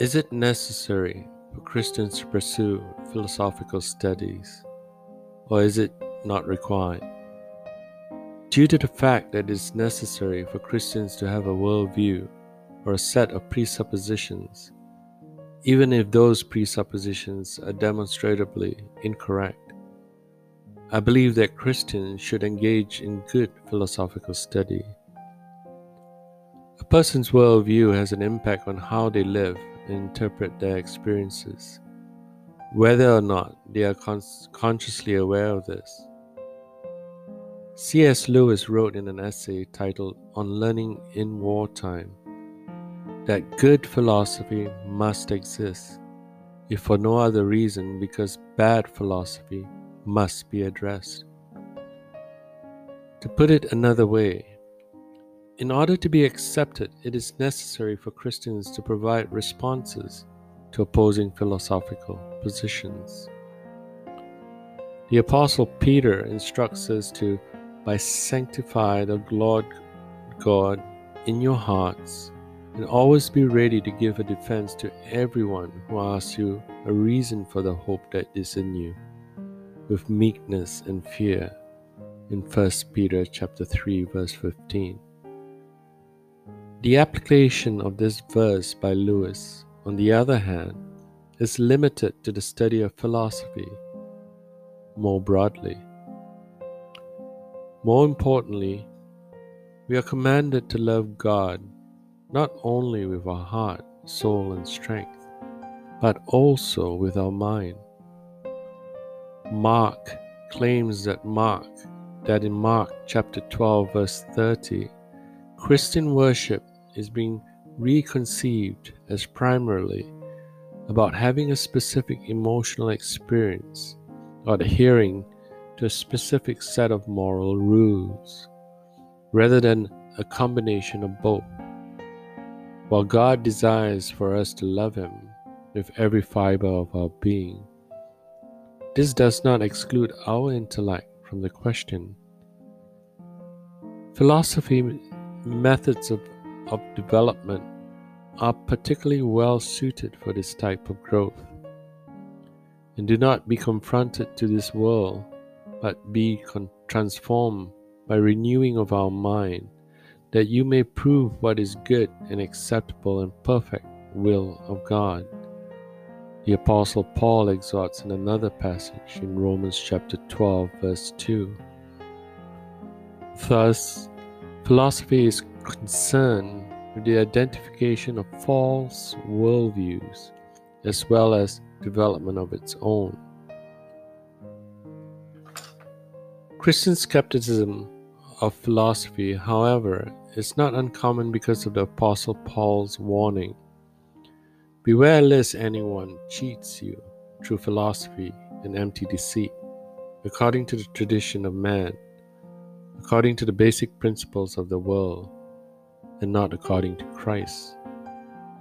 Is it necessary for Christians to pursue philosophical studies, or is it not required? Due to the fact that it is necessary for Christians to have a worldview or a set of presuppositions, even if those presuppositions are demonstrably incorrect, I believe that Christians should engage in good philosophical study. A person's worldview has an impact on how they live interpret their experiences, whether or not they are con- consciously aware of this. C.S. Lewis wrote in an essay titled On Learning in Wartime that good philosophy must exist, if for no other reason because bad philosophy must be addressed. To put it another way, in order to be accepted, it is necessary for Christians to provide responses to opposing philosophical positions. The Apostle Peter instructs us to, by sanctify the Lord God in your hearts, and always be ready to give a defense to everyone who asks you a reason for the hope that is in you, with meekness and fear. In 1 Peter chapter 3 verse 15. The application of this verse by Lewis, on the other hand, is limited to the study of philosophy more broadly. More importantly, we are commanded to love God not only with our heart, soul, and strength, but also with our mind. Mark claims that Mark, that in Mark chapter 12, verse 30, Christian worship is being reconceived as primarily about having a specific emotional experience or adhering to a specific set of moral rules, rather than a combination of both. While God desires for us to love Him with every fiber of our being, this does not exclude our intellect from the question. Philosophy methods of of development are particularly well suited for this type of growth. And do not be confronted to this world, but be con- transformed by renewing of our mind, that you may prove what is good and acceptable and perfect will of God. The Apostle Paul exhorts in another passage in Romans chapter 12, verse 2. Thus, philosophy is concerned with the identification of false worldviews as well as development of its own. Christian skepticism of philosophy, however, is not uncommon because of the Apostle Paul's warning Beware lest anyone cheats you through philosophy and empty deceit, according to the tradition of man, according to the basic principles of the world and not according to Christ.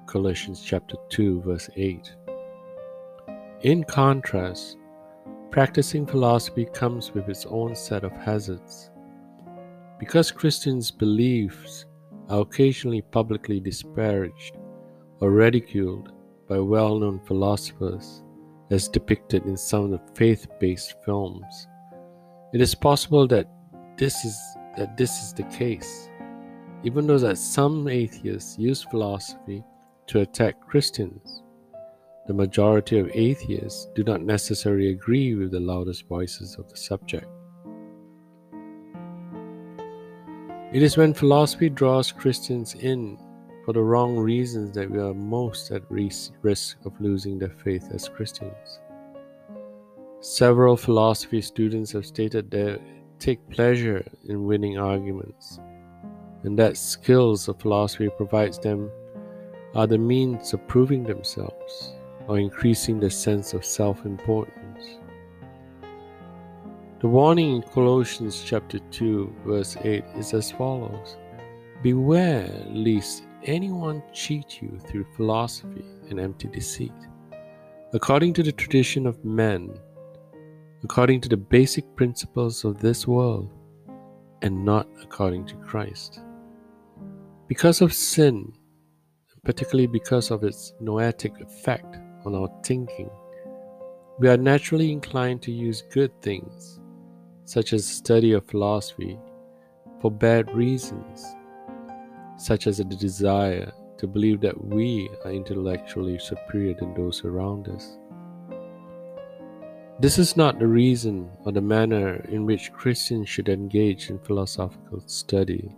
Colossians chapter 2 verse 8. In contrast, practicing philosophy comes with its own set of hazards. Because Christians' beliefs are occasionally publicly disparaged or ridiculed by well known philosophers, as depicted in some of the faith based films, it is possible that this is, that this is the case even though that some atheists use philosophy to attack Christians. The majority of atheists do not necessarily agree with the loudest voices of the subject. It is when philosophy draws Christians in for the wrong reasons that we are most at risk of losing their faith as Christians. Several philosophy students have stated they take pleasure in winning arguments and that skills of philosophy provides them are the means of proving themselves or increasing their sense of self-importance. The warning in Colossians chapter 2 verse 8 is as follows: Beware lest anyone cheat you through philosophy and empty deceit, according to the tradition of men, according to the basic principles of this world, and not according to Christ. Because of sin, particularly because of its noetic effect on our thinking, we are naturally inclined to use good things, such as study of philosophy, for bad reasons, such as the desire to believe that we are intellectually superior than those around us. This is not the reason or the manner in which Christians should engage in philosophical study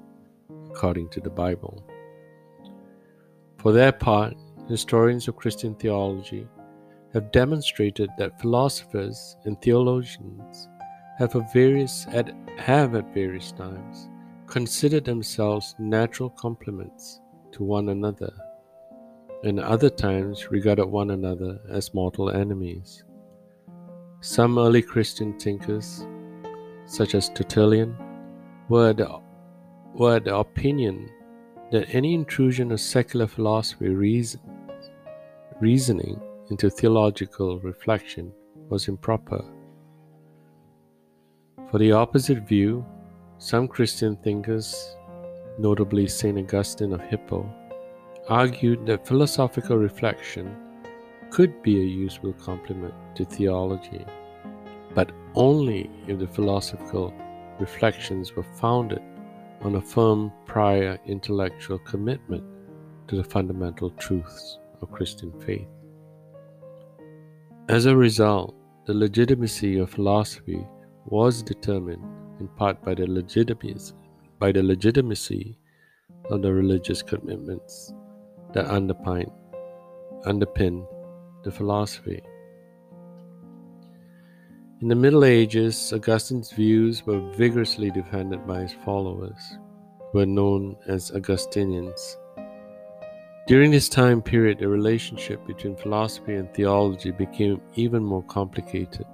according to the Bible. For their part, historians of Christian theology have demonstrated that philosophers and theologians have, various, at, have at various times considered themselves natural complements to one another, and other times regarded one another as mortal enemies. Some early Christian thinkers, such as Tertullian, were the, were the opinion that any intrusion of secular philosophy reason, reasoning into theological reflection was improper. For the opposite view, some Christian thinkers, notably St. Augustine of Hippo, argued that philosophical reflection could be a useful complement to theology, but only if the philosophical reflections were founded on a firm prior intellectual commitment to the fundamental truths of Christian faith. As a result, the legitimacy of philosophy was determined in part by the legitimacy, by the legitimacy of the religious commitments that underpin, underpin the philosophy. In the Middle Ages, Augustine's views were vigorously defended by his followers, who were known as Augustinians. During this time period, the relationship between philosophy and theology became even more complicated,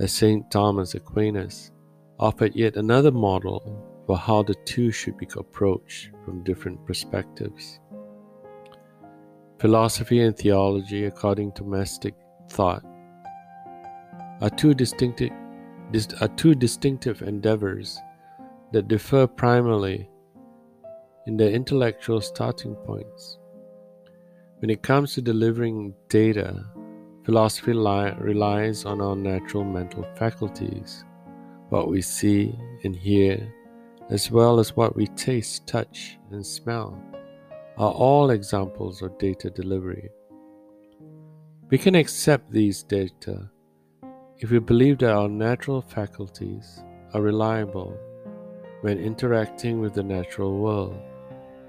as St. Thomas Aquinas offered yet another model for how the two should be approached from different perspectives. Philosophy and theology, according to Thomistic thought, are two distinctive, are two distinctive endeavors that differ primarily in their intellectual starting points. When it comes to delivering data, philosophy li- relies on our natural mental faculties, what we see and hear, as well as what we taste, touch, and smell, are all examples of data delivery. We can accept these data if we believe that our natural faculties are reliable when interacting with the natural world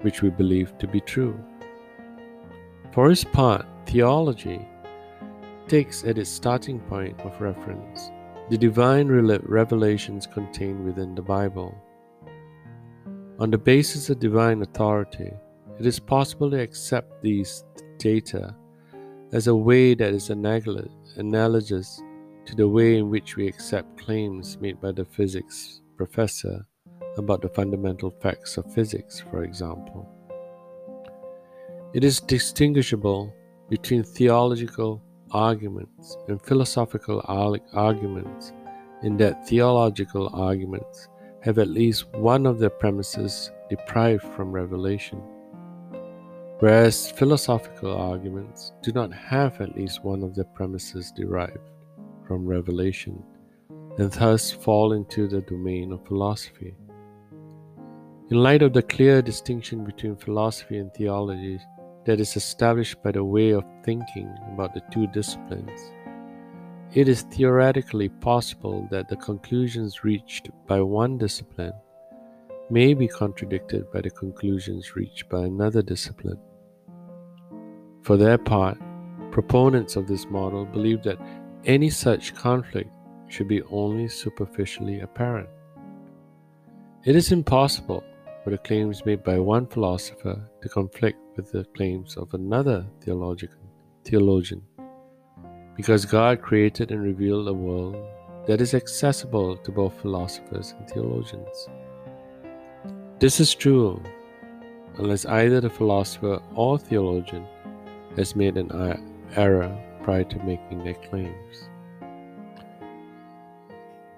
which we believe to be true. For its part, theology takes at its starting point of reference the divine revelations contained within the Bible. On the basis of divine authority, it is possible to accept these data as a way that is analogous to the way in which we accept claims made by the physics professor about the fundamental facts of physics, for example. It is distinguishable between theological arguments and philosophical arguments in that theological arguments have at least one of their premises deprived from revelation, whereas philosophical arguments do not have at least one of their premises derived from revelation and thus fall into the domain of philosophy. In light of the clear distinction between philosophy and theology that is established by the way of thinking about the two disciplines, it is theoretically possible that the conclusions reached by one discipline may be contradicted by the conclusions reached by another discipline. For their part, proponents of this model believe that any such conflict should be only superficially apparent. It is impossible for the claims made by one philosopher to conflict with the claims of another theologian, because God created and revealed a world that is accessible to both philosophers and theologians. This is true unless either the philosopher or theologian has made an error prior to making their claims.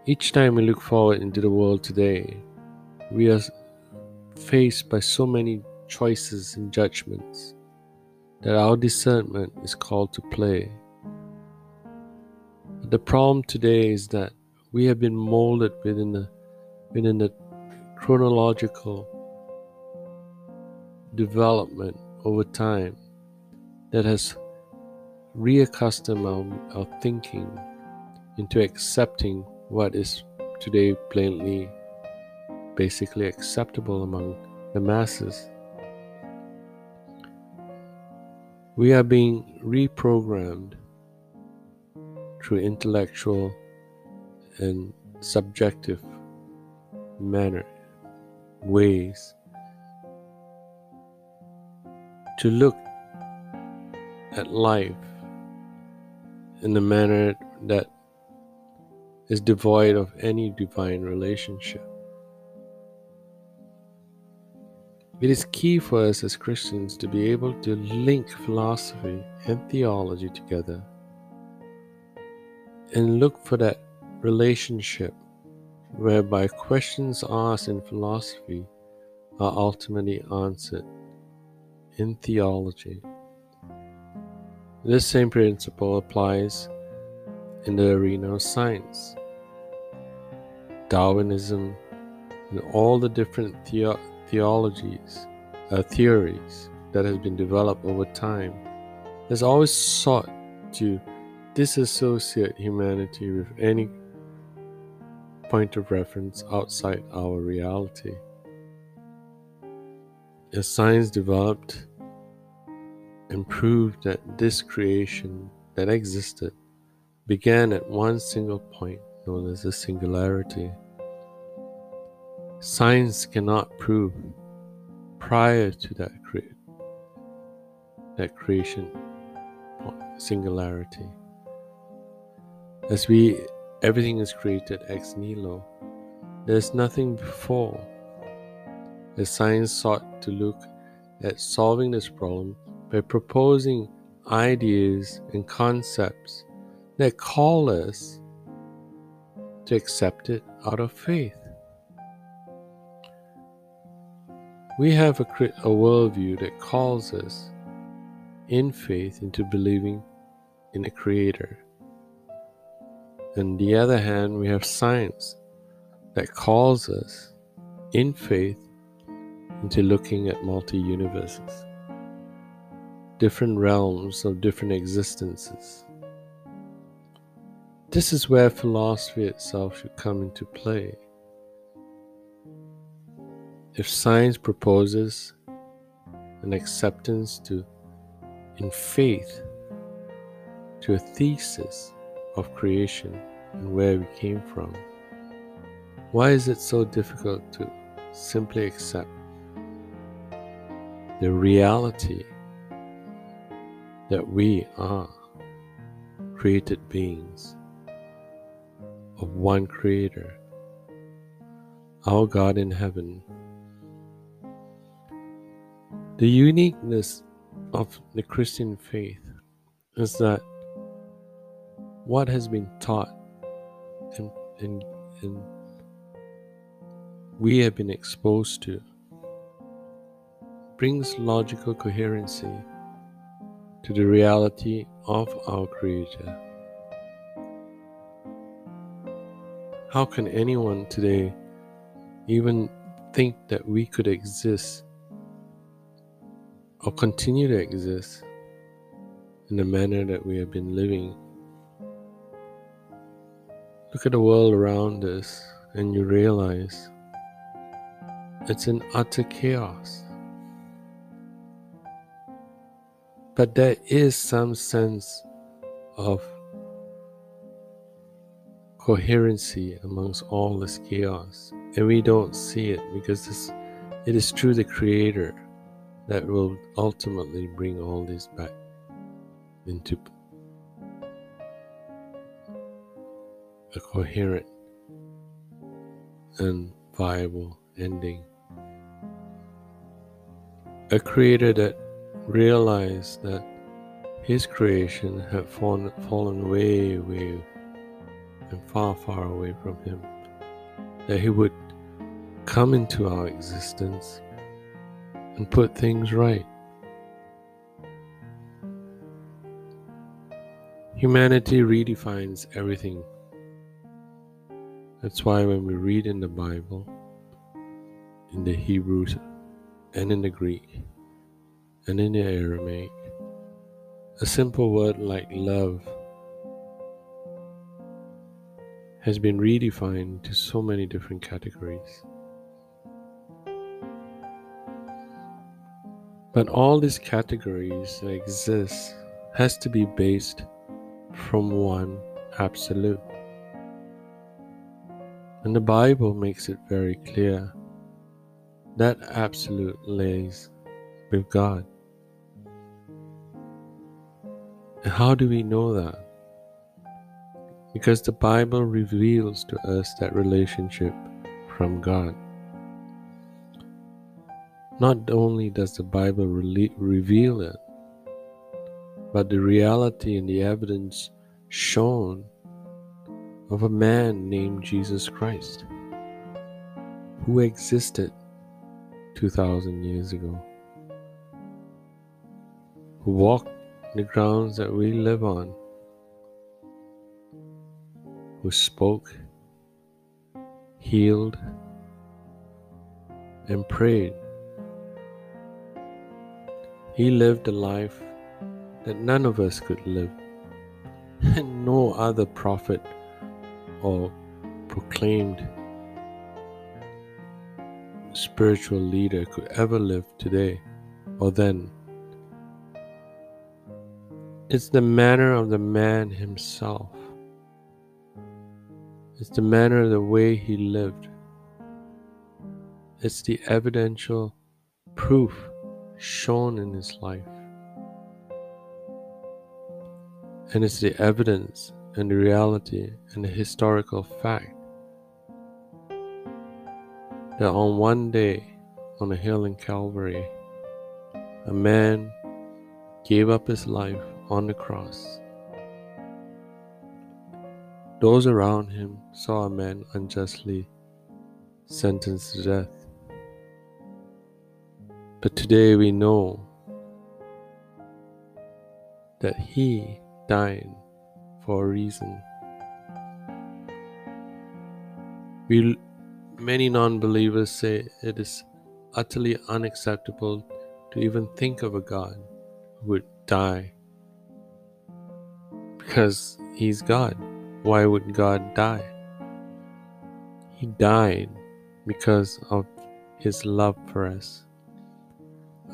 Each time we look forward into the world today, we are faced by so many choices and judgments that our discernment is called to play. But the problem today is that we have been molded within the within the chronological development over time that has reaccustomed our, our thinking into accepting what is today plainly basically acceptable among the masses. We are being reprogrammed through intellectual and subjective manner ways to look at life in a manner that is devoid of any divine relationship. It is key for us as Christians to be able to link philosophy and theology together and look for that relationship whereby questions asked in philosophy are ultimately answered in theology. This same principle applies in the arena of science. Darwinism and all the different theo- theologies, uh, theories that has been developed over time has always sought to disassociate humanity with any point of reference outside our reality. As science developed and proved that this creation that existed began at one single point known as the singularity. Science cannot prove prior to that cre- that creation singularity. As we everything is created ex nihilo, there is nothing before. As science sought to look at solving this problem by proposing ideas and concepts that call us to accept it out of faith. We have a, a worldview that calls us in faith into believing in a creator. On the other hand, we have science that calls us in faith into looking at multi universes, different realms of different existences. This is where philosophy itself should come into play. If science proposes an acceptance to, in faith, to a thesis of creation and where we came from, why is it so difficult to simply accept the reality that we are created beings of one Creator, our God in heaven. The uniqueness of the Christian faith is that what has been taught and, and, and we have been exposed to brings logical coherency to the reality of our Creator. How can anyone today even think that we could exist or continue to exist in the manner that we have been living? Look at the world around us and you realize it's in utter chaos. But there is some sense of coherency amongst all this chaos. And we don't see it because this, it is through the Creator that will ultimately bring all this back into a coherent and viable ending. A creator that realized that his creation had fallen, fallen way, way and far, far away from Him. That He would come into our existence and put things right. Humanity redefines everything. That's why when we read in the Bible, in the Hebrews and in the Greek and in the Aramaic, a simple word like love has been redefined to so many different categories. But all these categories that exist has to be based from one absolute. And the Bible makes it very clear that absolute lays with God. How do we know that? Because the Bible reveals to us that relationship from God. Not only does the Bible re- reveal it, but the reality and the evidence shown of a man named Jesus Christ who existed 2,000 years ago, who walked the grounds that we live on, who spoke, healed, and prayed he lived a life that none of us could live, and no other prophet or proclaimed spiritual leader could ever live today or then. It's the manner of the man himself. It's the manner of the way he lived. It's the evidential proof shown in his life. And it's the evidence and the reality and the historical fact that on one day on a hill in Calvary, a man gave up his life on the cross. Those around him saw a man unjustly sentenced to death. But today we know that He died for a reason. We, many non believers say it is utterly unacceptable to even think of a God who would die because He's God. Why would God die? He died because of His love for us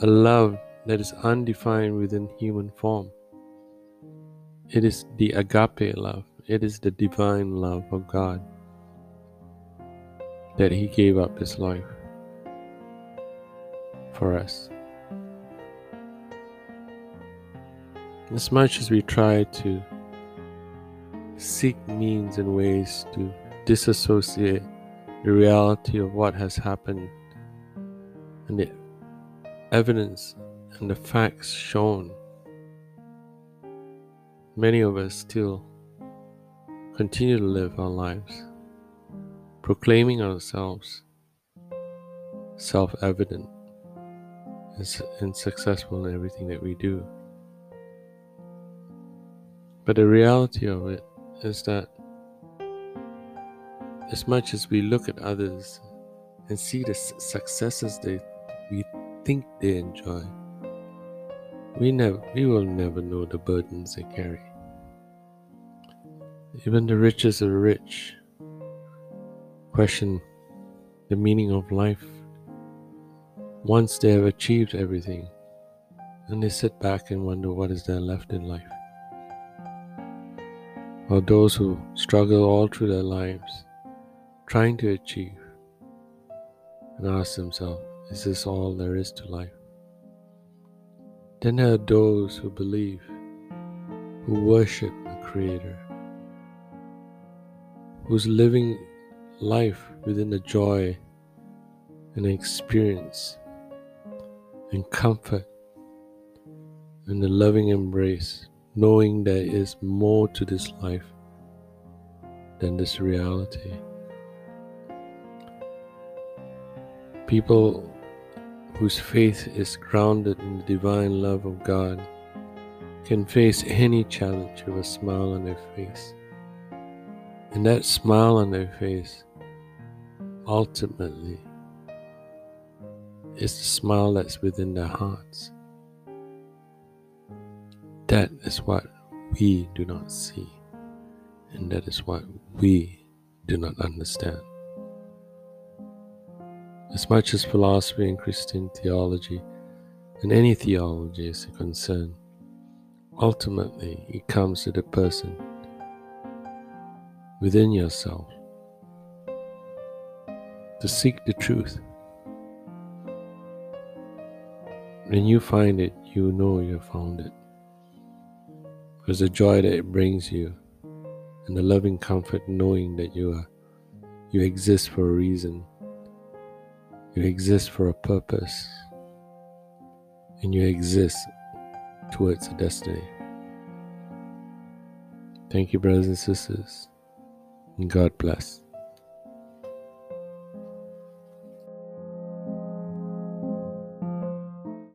a love that is undefined within human form. It is the agape love, it is the divine love of God that He gave up His life for us. As much as we try to seek means and ways to disassociate the reality of what has happened and the evidence and the facts shown, many of us still continue to live our lives, proclaiming ourselves self evident and successful in everything that we do. But the reality of it is that as much as we look at others and see the successes they we think they enjoy. We never we will never know the burdens they carry. Even the richest of the rich question the meaning of life once they have achieved everything and they sit back and wonder what is there left in life. Or those who struggle all through their lives trying to achieve and ask themselves, is this all there is to life? Then there are those who believe, who worship the Creator, who's living life within the joy and experience and comfort and the loving embrace, knowing there is more to this life than this reality. People whose faith is grounded in the divine love of God can face any challenge with a smile on their face. And that smile on their face ultimately is the smile that's within their hearts. That is what we do not see, and that is what we do not understand. As much as philosophy and Christian theology and any theology is concerned, ultimately it comes to the person within yourself to seek the truth. When you find it, you know you have found it. Because the joy that it brings you and the loving comfort knowing that you are you exist for a reason. You exist for a purpose. And you exist towards a destiny. Thank you, brothers and sisters. And God bless.